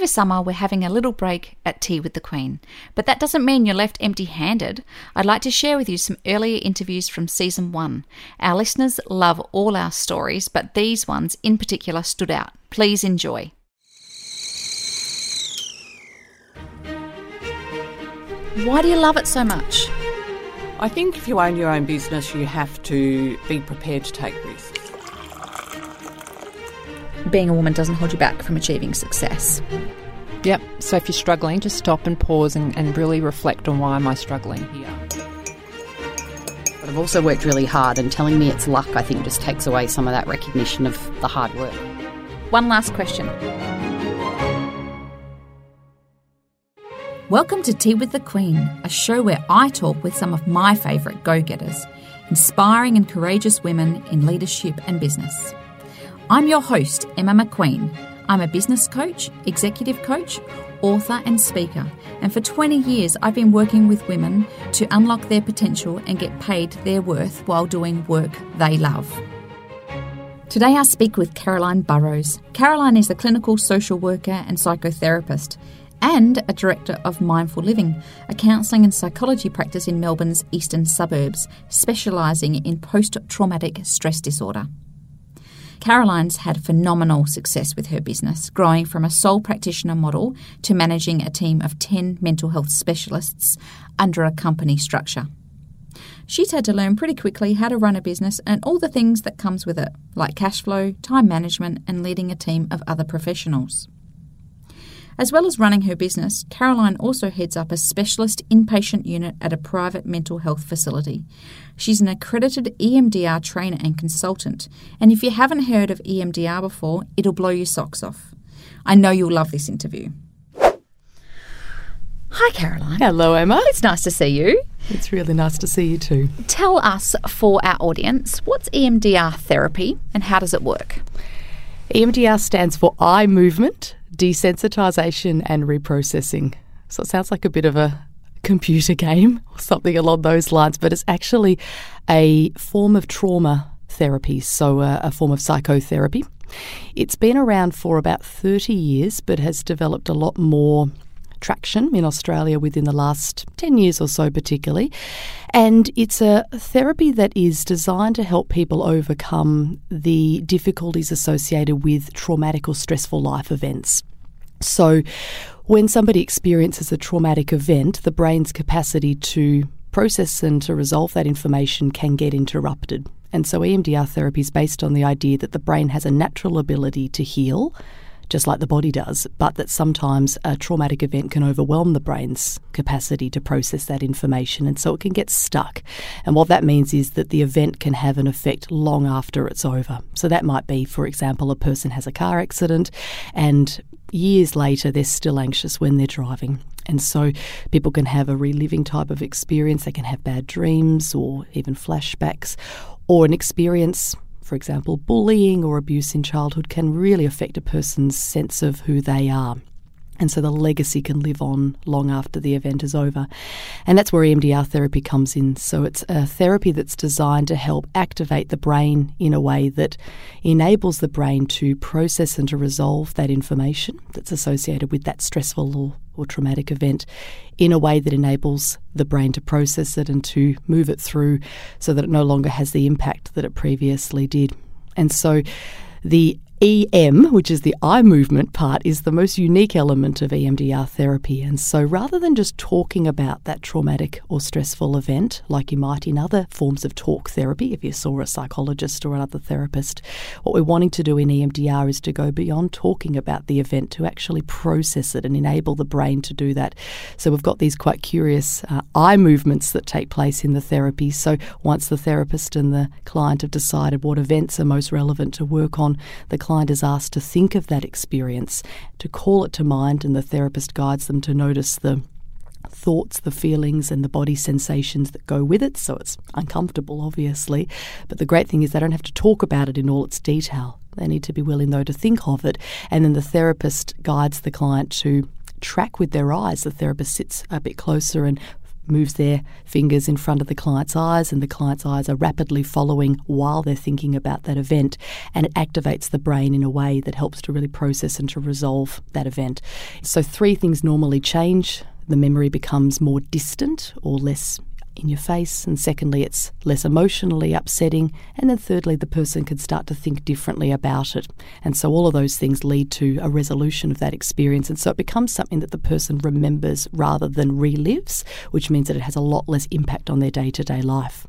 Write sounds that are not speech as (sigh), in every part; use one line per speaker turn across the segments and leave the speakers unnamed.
Over summer, we're having a little break at Tea with the Queen, but that doesn't mean you're left empty handed. I'd like to share with you some earlier interviews from season one. Our listeners love all our stories, but these ones in particular stood out. Please enjoy. Why do you love it so much?
I think if you own your own business, you have to be prepared to take risks.
Being a woman doesn't hold you back from achieving success.
Yep. So if you're struggling, just stop and pause and, and really reflect on why am I struggling here.
But I've also worked really hard, and telling me it's luck, I think, just takes away some of that recognition of the hard work.
One last question. Welcome to Tea with the Queen, a show where I talk with some of my favourite go getters, inspiring and courageous women in leadership and business. I'm your host, Emma McQueen. I'm a business coach, executive coach, author, and speaker. And for 20 years, I've been working with women to unlock their potential and get paid their worth while doing work they love. Today, I speak with Caroline Burrows. Caroline is a clinical social worker and psychotherapist and a director of Mindful Living, a counselling and psychology practice in Melbourne's eastern suburbs, specialising in post traumatic stress disorder. Caroline's had phenomenal success with her business, growing from a sole practitioner model to managing a team of 10 mental health specialists under a company structure. She's had to learn pretty quickly how to run a business and all the things that comes with it, like cash flow, time management, and leading a team of other professionals. As well as running her business, Caroline also heads up a specialist inpatient unit at a private mental health facility. She's an accredited EMDR trainer and consultant, and if you haven't heard of EMDR before, it'll blow your socks off. I know you'll love this interview. Hi, Caroline.
Hello, Emma.
It's nice to see you.
It's really nice to see you too.
Tell us, for our audience, what's EMDR therapy and how does it work?
EMDR stands for eye movement, desensitization, and reprocessing. So it sounds like a bit of a computer game (laughs) or something along those lines, but it's actually a form of trauma therapy, so a, a form of psychotherapy. It's been around for about 30 years, but has developed a lot more traction in Australia within the last 10 years or so, particularly. And it's a therapy that is designed to help people overcome the difficulties associated with traumatic or stressful life events. So, when somebody experiences a traumatic event, the brain's capacity to process and to resolve that information can get interrupted. And so, EMDR therapy is based on the idea that the brain has a natural ability to heal just like the body does, but that sometimes a traumatic event can overwhelm the brain's capacity to process that information, and so it can get stuck. And what that means is that the event can have an effect long after it's over. So that might be, for example, a person has a car accident and years later they're still anxious when they're driving. And so people can have a reliving type of experience, they can have bad dreams or even flashbacks, or an experience for example, bullying or abuse in childhood can really affect a person's sense of who they are. And so the legacy can live on long after the event is over. And that's where EMDR therapy comes in. So it's a therapy that's designed to help activate the brain in a way that enables the brain to process and to resolve that information that's associated with that stressful or, or traumatic event in a way that enables the brain to process it and to move it through so that it no longer has the impact that it previously did. And so the EM, which is the eye movement part, is the most unique element of EMDR therapy. And so rather than just talking about that traumatic or stressful event, like you might in other forms of talk therapy, if you saw a psychologist or another therapist, what we're wanting to do in EMDR is to go beyond talking about the event to actually process it and enable the brain to do that. So we've got these quite curious uh, eye movements that take place in the therapy. So once the therapist and the client have decided what events are most relevant to work on, the client is asked to think of that experience, to call it to mind, and the therapist guides them to notice the thoughts, the feelings, and the body sensations that go with it. So it's uncomfortable, obviously. But the great thing is they don't have to talk about it in all its detail. They need to be willing, though, to think of it. And then the therapist guides the client to track with their eyes. The therapist sits a bit closer and moves their fingers in front of the client's eyes, and the client's eyes are rapidly following while they're thinking about that event. And it activates the brain in a way that helps to really process and to resolve that event. So, three things normally change the memory becomes more distant or less in your face, and secondly, it's less emotionally upsetting, and then thirdly, the person can start to think differently about it. And so, all of those things lead to a resolution of that experience, and so it becomes something that the person remembers rather than relives, which means that it has a lot less impact on their day to day life.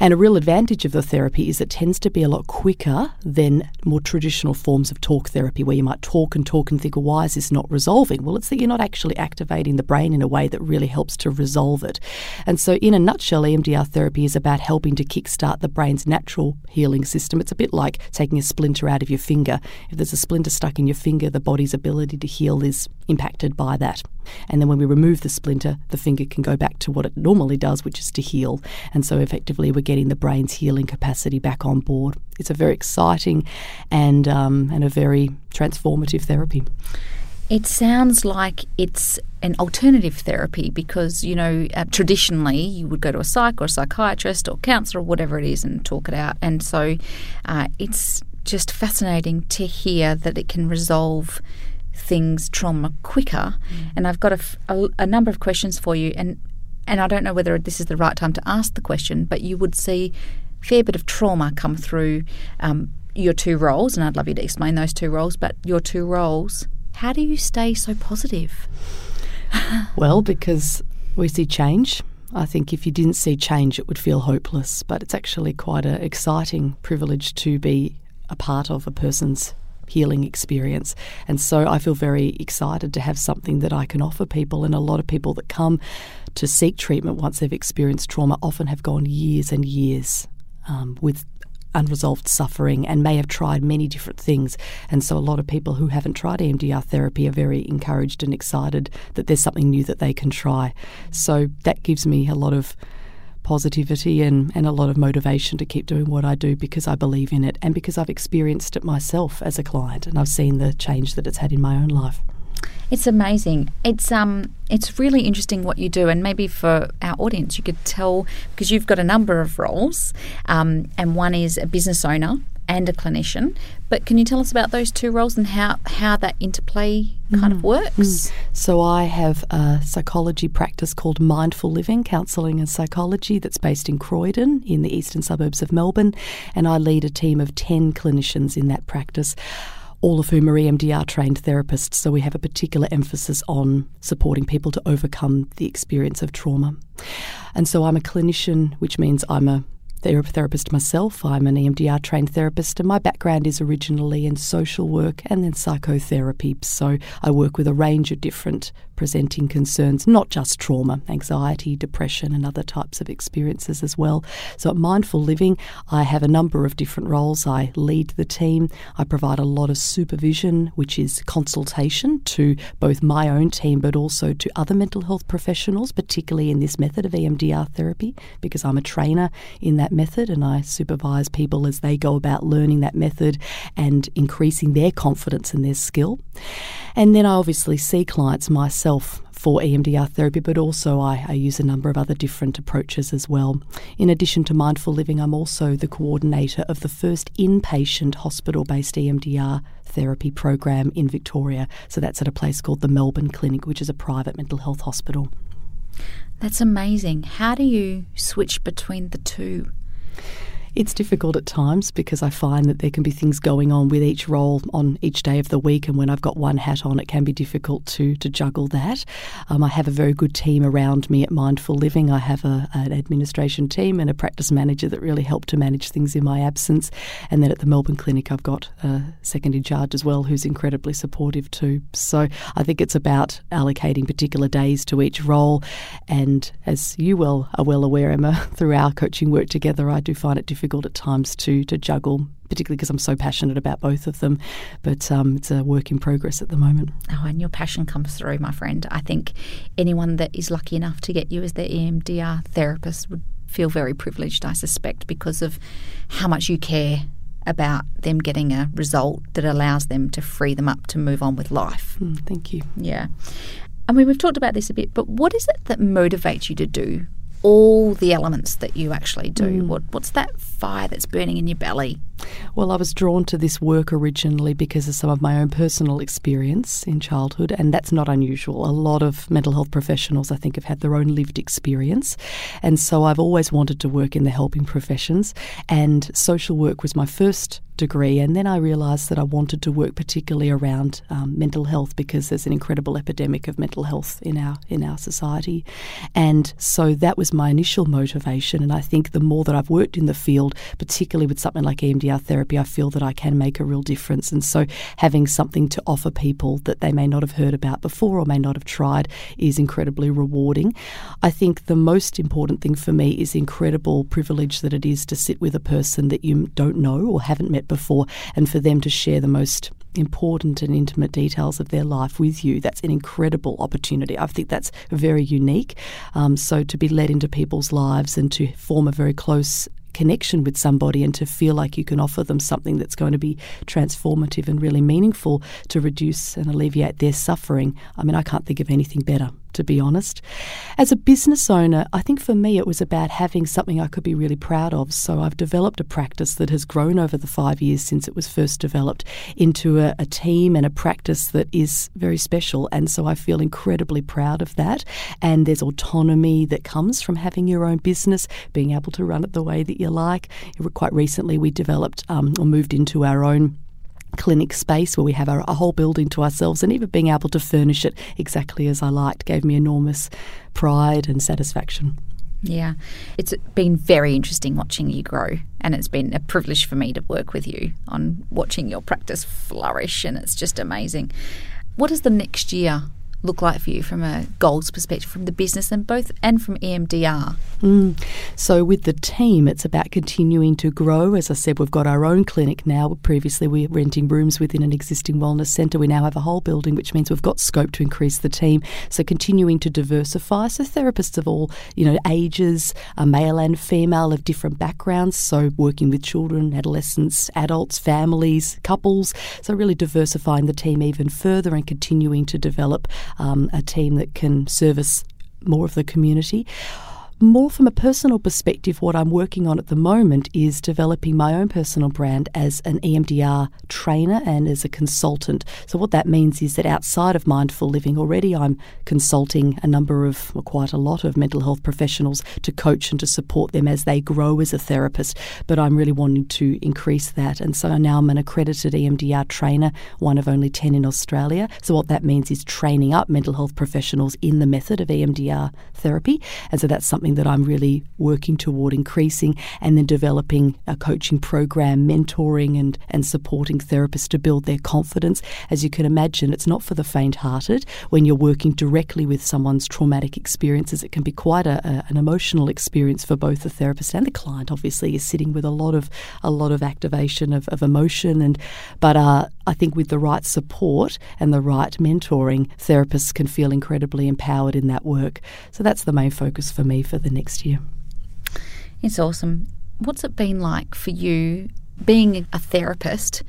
And a real advantage of the therapy is it tends to be a lot quicker than more traditional forms of talk therapy, where you might talk and talk and think, well, why is this not resolving? Well, it's that you're not actually activating the brain in a way that really helps to resolve it. And so, in a nutshell, EMDR therapy is about helping to kickstart the brain's natural healing system. It's a bit like taking a splinter out of your finger. If there's a splinter stuck in your finger, the body's ability to heal is impacted by that. And then when we remove the splinter, the finger can go back to what it normally does, which is to heal. And so effectively, we're getting the brain's healing capacity back on board. It's a very exciting and, um, and a very transformative therapy.
It sounds like it's an alternative therapy because, you know, uh, traditionally you would go to a psych or a psychiatrist or counsellor or whatever it is and talk it out. And so uh, it's just fascinating to hear that it can resolve things trauma quicker. Mm. And I've got a, a, a number of questions for you. And and I don't know whether this is the right time to ask the question, but you would see a fair bit of trauma come through um, your two roles, and I'd love you to explain those two roles. But your two roles, how do you stay so positive? (laughs)
well, because we see change. I think if you didn't see change, it would feel hopeless. But it's actually quite an exciting privilege to be a part of a person's healing experience. And so I feel very excited to have something that I can offer people. And a lot of people that come to seek treatment once they've experienced trauma often have gone years and years um, with unresolved suffering and may have tried many different things. And so, a lot of people who haven't tried EMDR therapy are very encouraged and excited that there's something new that they can try. So, that gives me a lot of positivity and, and a lot of motivation to keep doing what I do because I believe in it and because I've experienced it myself as a client and I've seen the change that it's had in my own life.
It's amazing. It's um it's really interesting what you do, and maybe for our audience, you could tell because you've got a number of roles, um, and one is a business owner and a clinician. But can you tell us about those two roles and how, how that interplay kind mm. of works? Mm.
So, I have a psychology practice called Mindful Living Counselling and Psychology that's based in Croydon in the eastern suburbs of Melbourne, and I lead a team of 10 clinicians in that practice all of whom are EMDR trained therapists. So we have a particular emphasis on supporting people to overcome the experience of trauma. And so I'm a clinician, which means I'm a therapist myself. I'm an EMDR trained therapist, and my background is originally in social work and then psychotherapy. So I work with a range of different presenting concerns, not just trauma, anxiety, depression, and other types of experiences as well. So at Mindful Living, I have a number of different roles. I lead the team, I provide a lot of supervision, which is consultation to both my own team but also to other mental health professionals, particularly in this method of EMDR therapy, because I'm a trainer in that method and I supervise people as they go about learning that method and increasing their confidence and their skill. And then I obviously see clients myself for EMDR therapy, but also I, I, use a number of other different approaches as well. In addition to mindful living, I'm also the coordinator of the first inpatient hospital based EMDR therapy program in Victoria. So that's at a place called the Melbourne Clinic, which is a private mental health hospital.
That's amazing. How do you switch between the two?
It's difficult at times because I find that there can be things going on with each role on each day of the week, and when I've got one hat on, it can be difficult to to juggle that. Um, I have a very good team around me at Mindful Living. I have a, an administration team and a practice manager that really help to manage things in my absence, and then at the Melbourne Clinic, I've got a second in charge as well, who's incredibly supportive too. So I think it's about allocating particular days to each role, and as you well are well aware, Emma, (laughs) through our coaching work together, I do find it difficult difficult at times to to juggle, particularly because I'm so passionate about both of them. But um, it's a work in progress at the moment.
Oh, and your passion comes through, my friend. I think anyone that is lucky enough to get you as their EMDR therapist would feel very privileged, I suspect, because of how much you care about them getting a result that allows them to free them up to move on with life.
Mm, thank you.
Yeah. I mean, we've talked about this a bit, but what is it that motivates you to do all the elements that you actually do? Mm. What, what's that fire that's burning in your belly?
Well, I was drawn to this work originally because of some of my own personal experience in childhood, and that's not unusual. A lot of mental health professionals, I think, have had their own lived experience. And so I've always wanted to work in the helping professions, and social work was my first degree. And then I realised that I wanted to work particularly around um, mental health because there's an incredible epidemic of mental health in our in our society. And so that was my initial motivation. And I think the more that I've worked in the field, particularly with something like EMDR therapy, I feel that I can make a real difference. And so having something to offer people that they may not have heard about before or may not have tried is incredibly rewarding. I think the most important thing for me is the incredible privilege that it is to sit with a person that you don't know or haven't met before and for them to share the most important and intimate details of their life with you. That's an incredible opportunity. I think that's very unique. Um, so to be led into people's lives and to form a very close connection with somebody and to feel like you can offer them something that's going to be transformative and really meaningful to reduce and alleviate their suffering. I mean, I can't think of anything better to be honest. As a business owner, I think for me it was about having something I could be really proud of. So I've developed a practice that has grown over the five years since it was first developed into a, a team and a practice that is very special. And so I feel incredibly proud of that. And there's autonomy that comes from having your own business, being able to run it the way that you like. Quite recently, we developed um, or moved into our own clinic space where we have a, a, whole building to ourselves and even being able to furnish it exactly as I liked gave me enormous pride and satisfaction.
Yeah, it's been very interesting watching you grow, and it's been a privilege for me to work with you on watching your practice flourish, and it's just amazing. What does the next year look like for you from a goals perspective, from the business and both and from EMDR?
Mm. So with the team, it's about continuing to grow. As I said, we've got our own clinic now. Previously, we were renting rooms within an existing wellness centre. We now have a whole building, which means we've got scope to increase the team. So continuing to diversify. So therapists of all you know ages, male and female, of different backgrounds. So working with children, adolescents, adults, families, couples. So really diversifying the team even further and continuing to develop um, a team that can service more of the community. More from a personal perspective, what I'm working on at the moment is developing my own personal brand as an EMDR trainer and as a consultant. So, what that means is that outside of mindful living, already I'm consulting a number of, well, quite a lot of mental health professionals to coach and to support them as they grow as a therapist. But I'm really wanting to increase that. And so now I'm an accredited EMDR trainer, one of only 10 in Australia. So, what that means is training up mental health professionals in the method of EMDR therapy. And so, that's something something that I'm really working toward increasing and then developing a coaching program, mentoring and, and supporting therapists to build their confidence. As you can imagine, it's not for the faint hearted. When you're working directly with someone's traumatic experiences, it can be quite a, a, an emotional experience for both the therapist and the client. Obviously, is sitting with a lot of a lot of activation of, of emotion and but uh, I think with the right support and the right mentoring, therapists can feel incredibly empowered in that work. So that's the main focus for me for the next year.
It's awesome. What's it been like for you being a therapist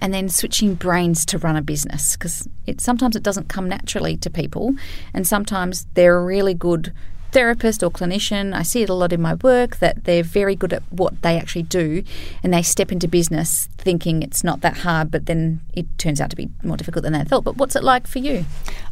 and then switching brains to run a business? Because it sometimes it doesn't come naturally to people, and sometimes they're really good therapist or clinician, I see it a lot in my work that they're very good at what they actually do and they step into business thinking it's not that hard, but then it turns out to be more difficult than they thought. But what's it like for you?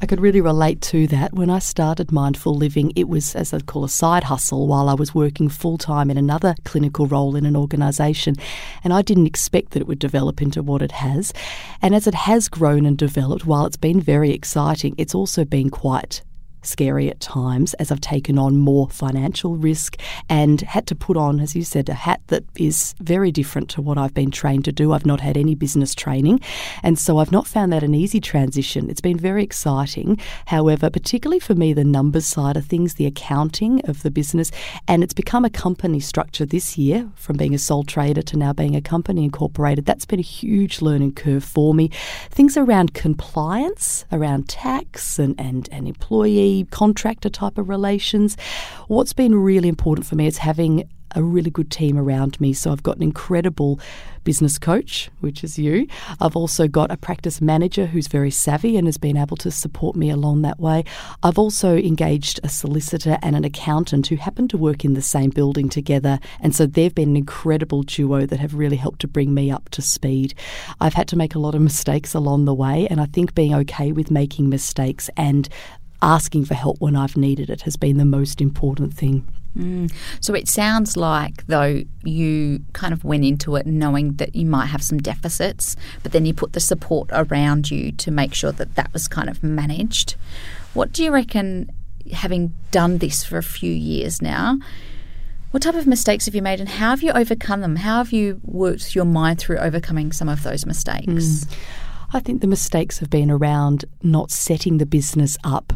I could really relate to that. When I started Mindful Living, it was, as I call a side hustle while I was working full time in another clinical role in an organisation. And I didn't expect that it would develop into what it has. And as it has grown and developed, while it's been very exciting, it's also been quite scary at times as I've taken on more financial risk and had to put on, as you said, a hat that is very different to what I've been trained to do. I've not had any business training, and so I've not found that an easy transition. It's been very exciting. However, particularly for me, the numbers side of things, the accounting of the business, and it's become a company structure this year from being a sole trader to now being a company incorporated. That's been a huge learning curve for me. Things around compliance, around tax and, and, and employee contractor type of relations. What's been really important for me is having a really good team around me. So I've got an incredible business coach, which is you. I've also got a practice manager who's very savvy and has been able to support me along that way. I've also engaged a solicitor and an accountant who happen to work in the same building together. And so they've been an incredible duo that have really helped to bring me up to speed. I've had to make a lot of mistakes along the way, and I think being okay with making mistakes and asking for help when I've needed it has been the most important thing.
Mm. So it sounds like, though, you kind of went into it knowing that you might have some deficits, but then you put the support around you to make sure that that was kind of managed. What do you reckon, having done this for a few years now, what type of mistakes have you made and how have you overcome them? How have you worked your mind through overcoming some of those mistakes? Mm.
I think the mistakes have been around not setting the business up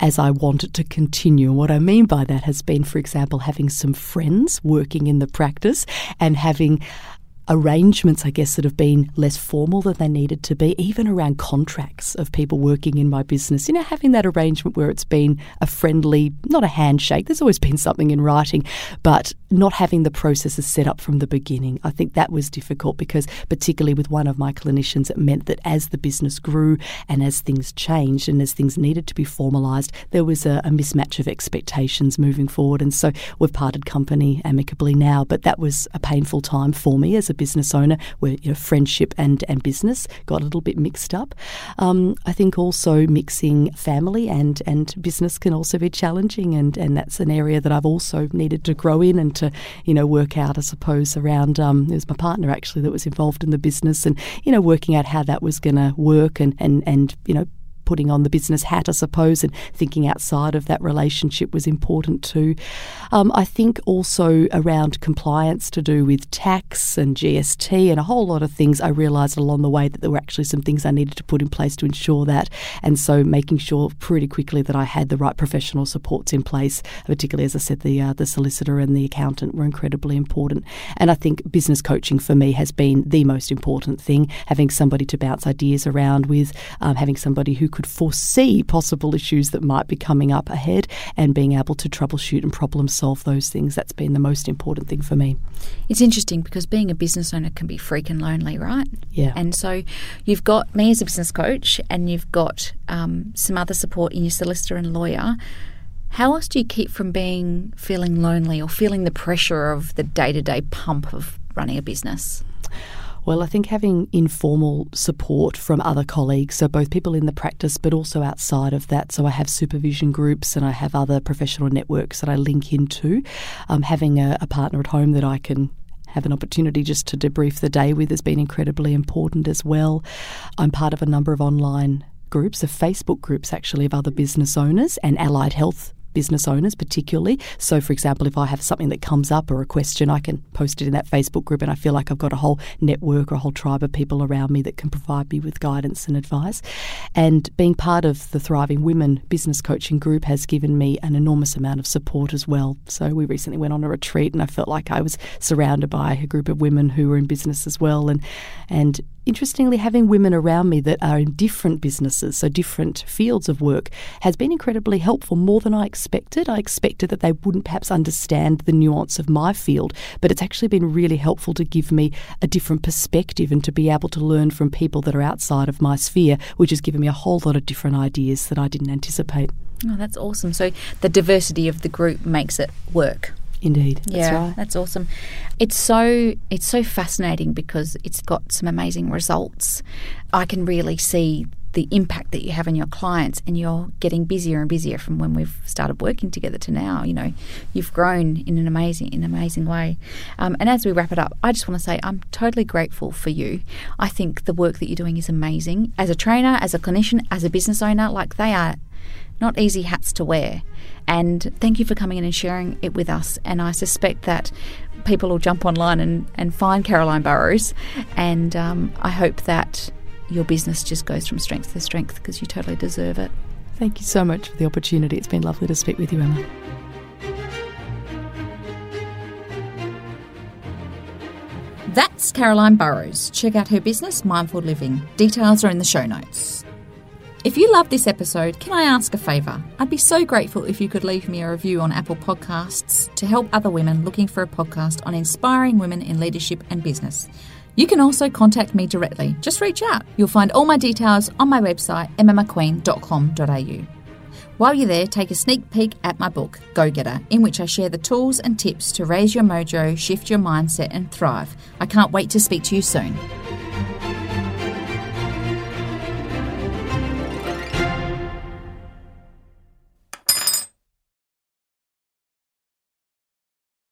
as I want it to continue. What I mean by that has been, for example, having some friends working in the practice and having arrangements, I guess, that have been less formal than they needed to be, even around contracts of people working in my business. You know, having that arrangement where it's been a friendly, not a handshake, there's always been something in writing, but not having the processes set up from the beginning. I think that was difficult because, particularly with one of my clinicians, it meant that as the business grew and as things changed and as things needed to be formalised, there was a, a mismatch of expectations moving forward. And so we've parted company amicably now, but that was a painful time for me as a business owner where you know, friendship and, and business got a little bit mixed up. Um, I think also mixing family and, and business can also be challenging, and, and that's an area that I've also needed to grow in and to you know work out, I suppose, around. Um, it was my partner actually that was involved in the business, and you know working out how that was going to work, and and and you know putting on the business hat, I suppose, and thinking outside of that relationship was important too. Um, I think also around compliance to do with tax and GST and a whole lot of things, I realised along the way that there were actually some things I needed to put in place to ensure that. And so making sure pretty quickly that I had the right professional supports in place, particularly as I said, the uh, the solicitor and the accountant were incredibly important. And I think business coaching for me has been the most important thing. Having somebody to bounce ideas around with, um, having somebody who could foresee possible issues that might be coming up ahead and being able to troubleshoot and problem solve those things. That's been the most important thing for me.
It's interesting because being a business owner can be freaking lonely, right?
Yeah.
And so you've got me as a business coach and you've got um, some other support in your solicitor and lawyer. How else do you keep from being feeling lonely or feeling the pressure of the day to day pump of running a business?
Well, I think having informal support from other colleagues, so both people in the practice but also outside of that. So I have supervision groups and I have other professional networks that I link into. Um, having a, a partner at home that I can have an opportunity just to debrief the day with has been incredibly important as well. I'm part of a number of online groups, of Facebook groups actually, of other business owners and allied health business owners, particularly. So, for example, if I have something that comes up or a question, I can post it in that Facebook group, and I feel like I've got a whole network or a whole tribe of people around me that can provide me with guidance and advice. And being part of the Thriving Women business coaching group has given me an enormous amount of support as well. So, we recently went on a retreat, and I felt like I was surrounded by a group of women who were in business as well, and and interestingly, having women around me that are in different businesses, so different fields of work, has been incredibly helpful, more than I expected. I expected that they wouldn't perhaps understand the nuance of my field, but it's actually been really helpful to give me a different perspective and to be able to learn from people that are outside of my sphere, which has given me a whole lot of different ideas that I didn't anticipate.
Oh, that's awesome. So the diversity of the group makes it work.
Indeed.
That's yeah, right. that's awesome. It's so it's so fascinating because it's got some amazing results. I can really see the impact that you have on your clients and you're getting busier and busier from when we've started working together to now you know you've grown in an amazing in an amazing way um, and as we wrap it up i just want to say i'm totally grateful for you i think the work that you're doing is amazing as a trainer as a clinician as a business owner like they are not easy hats to wear. And thank you for coming in and sharing it with us. And I suspect that people will jump online and, and find Caroline Burrows. And um, I hope that your business just goes from strength to strength because you totally deserve it.
Thank you so much for the opportunity. It's been lovely to speak with you, Emma.
That's Caroline Burrows. Check out her business, Mindful Living. Details are in the show notes. If you love this episode, can I ask a favour? I'd be so grateful if you could leave me a review on Apple Podcasts to help other women looking for a podcast on inspiring women in leadership and business. You can also contact me directly. Just reach out. You'll find all my details on my website, emmamcqueen.com.au. While you're there, take a sneak peek at my book, Go Getter, in which I share the tools and tips to raise your mojo, shift your mindset, and thrive. I can't wait to speak to you soon.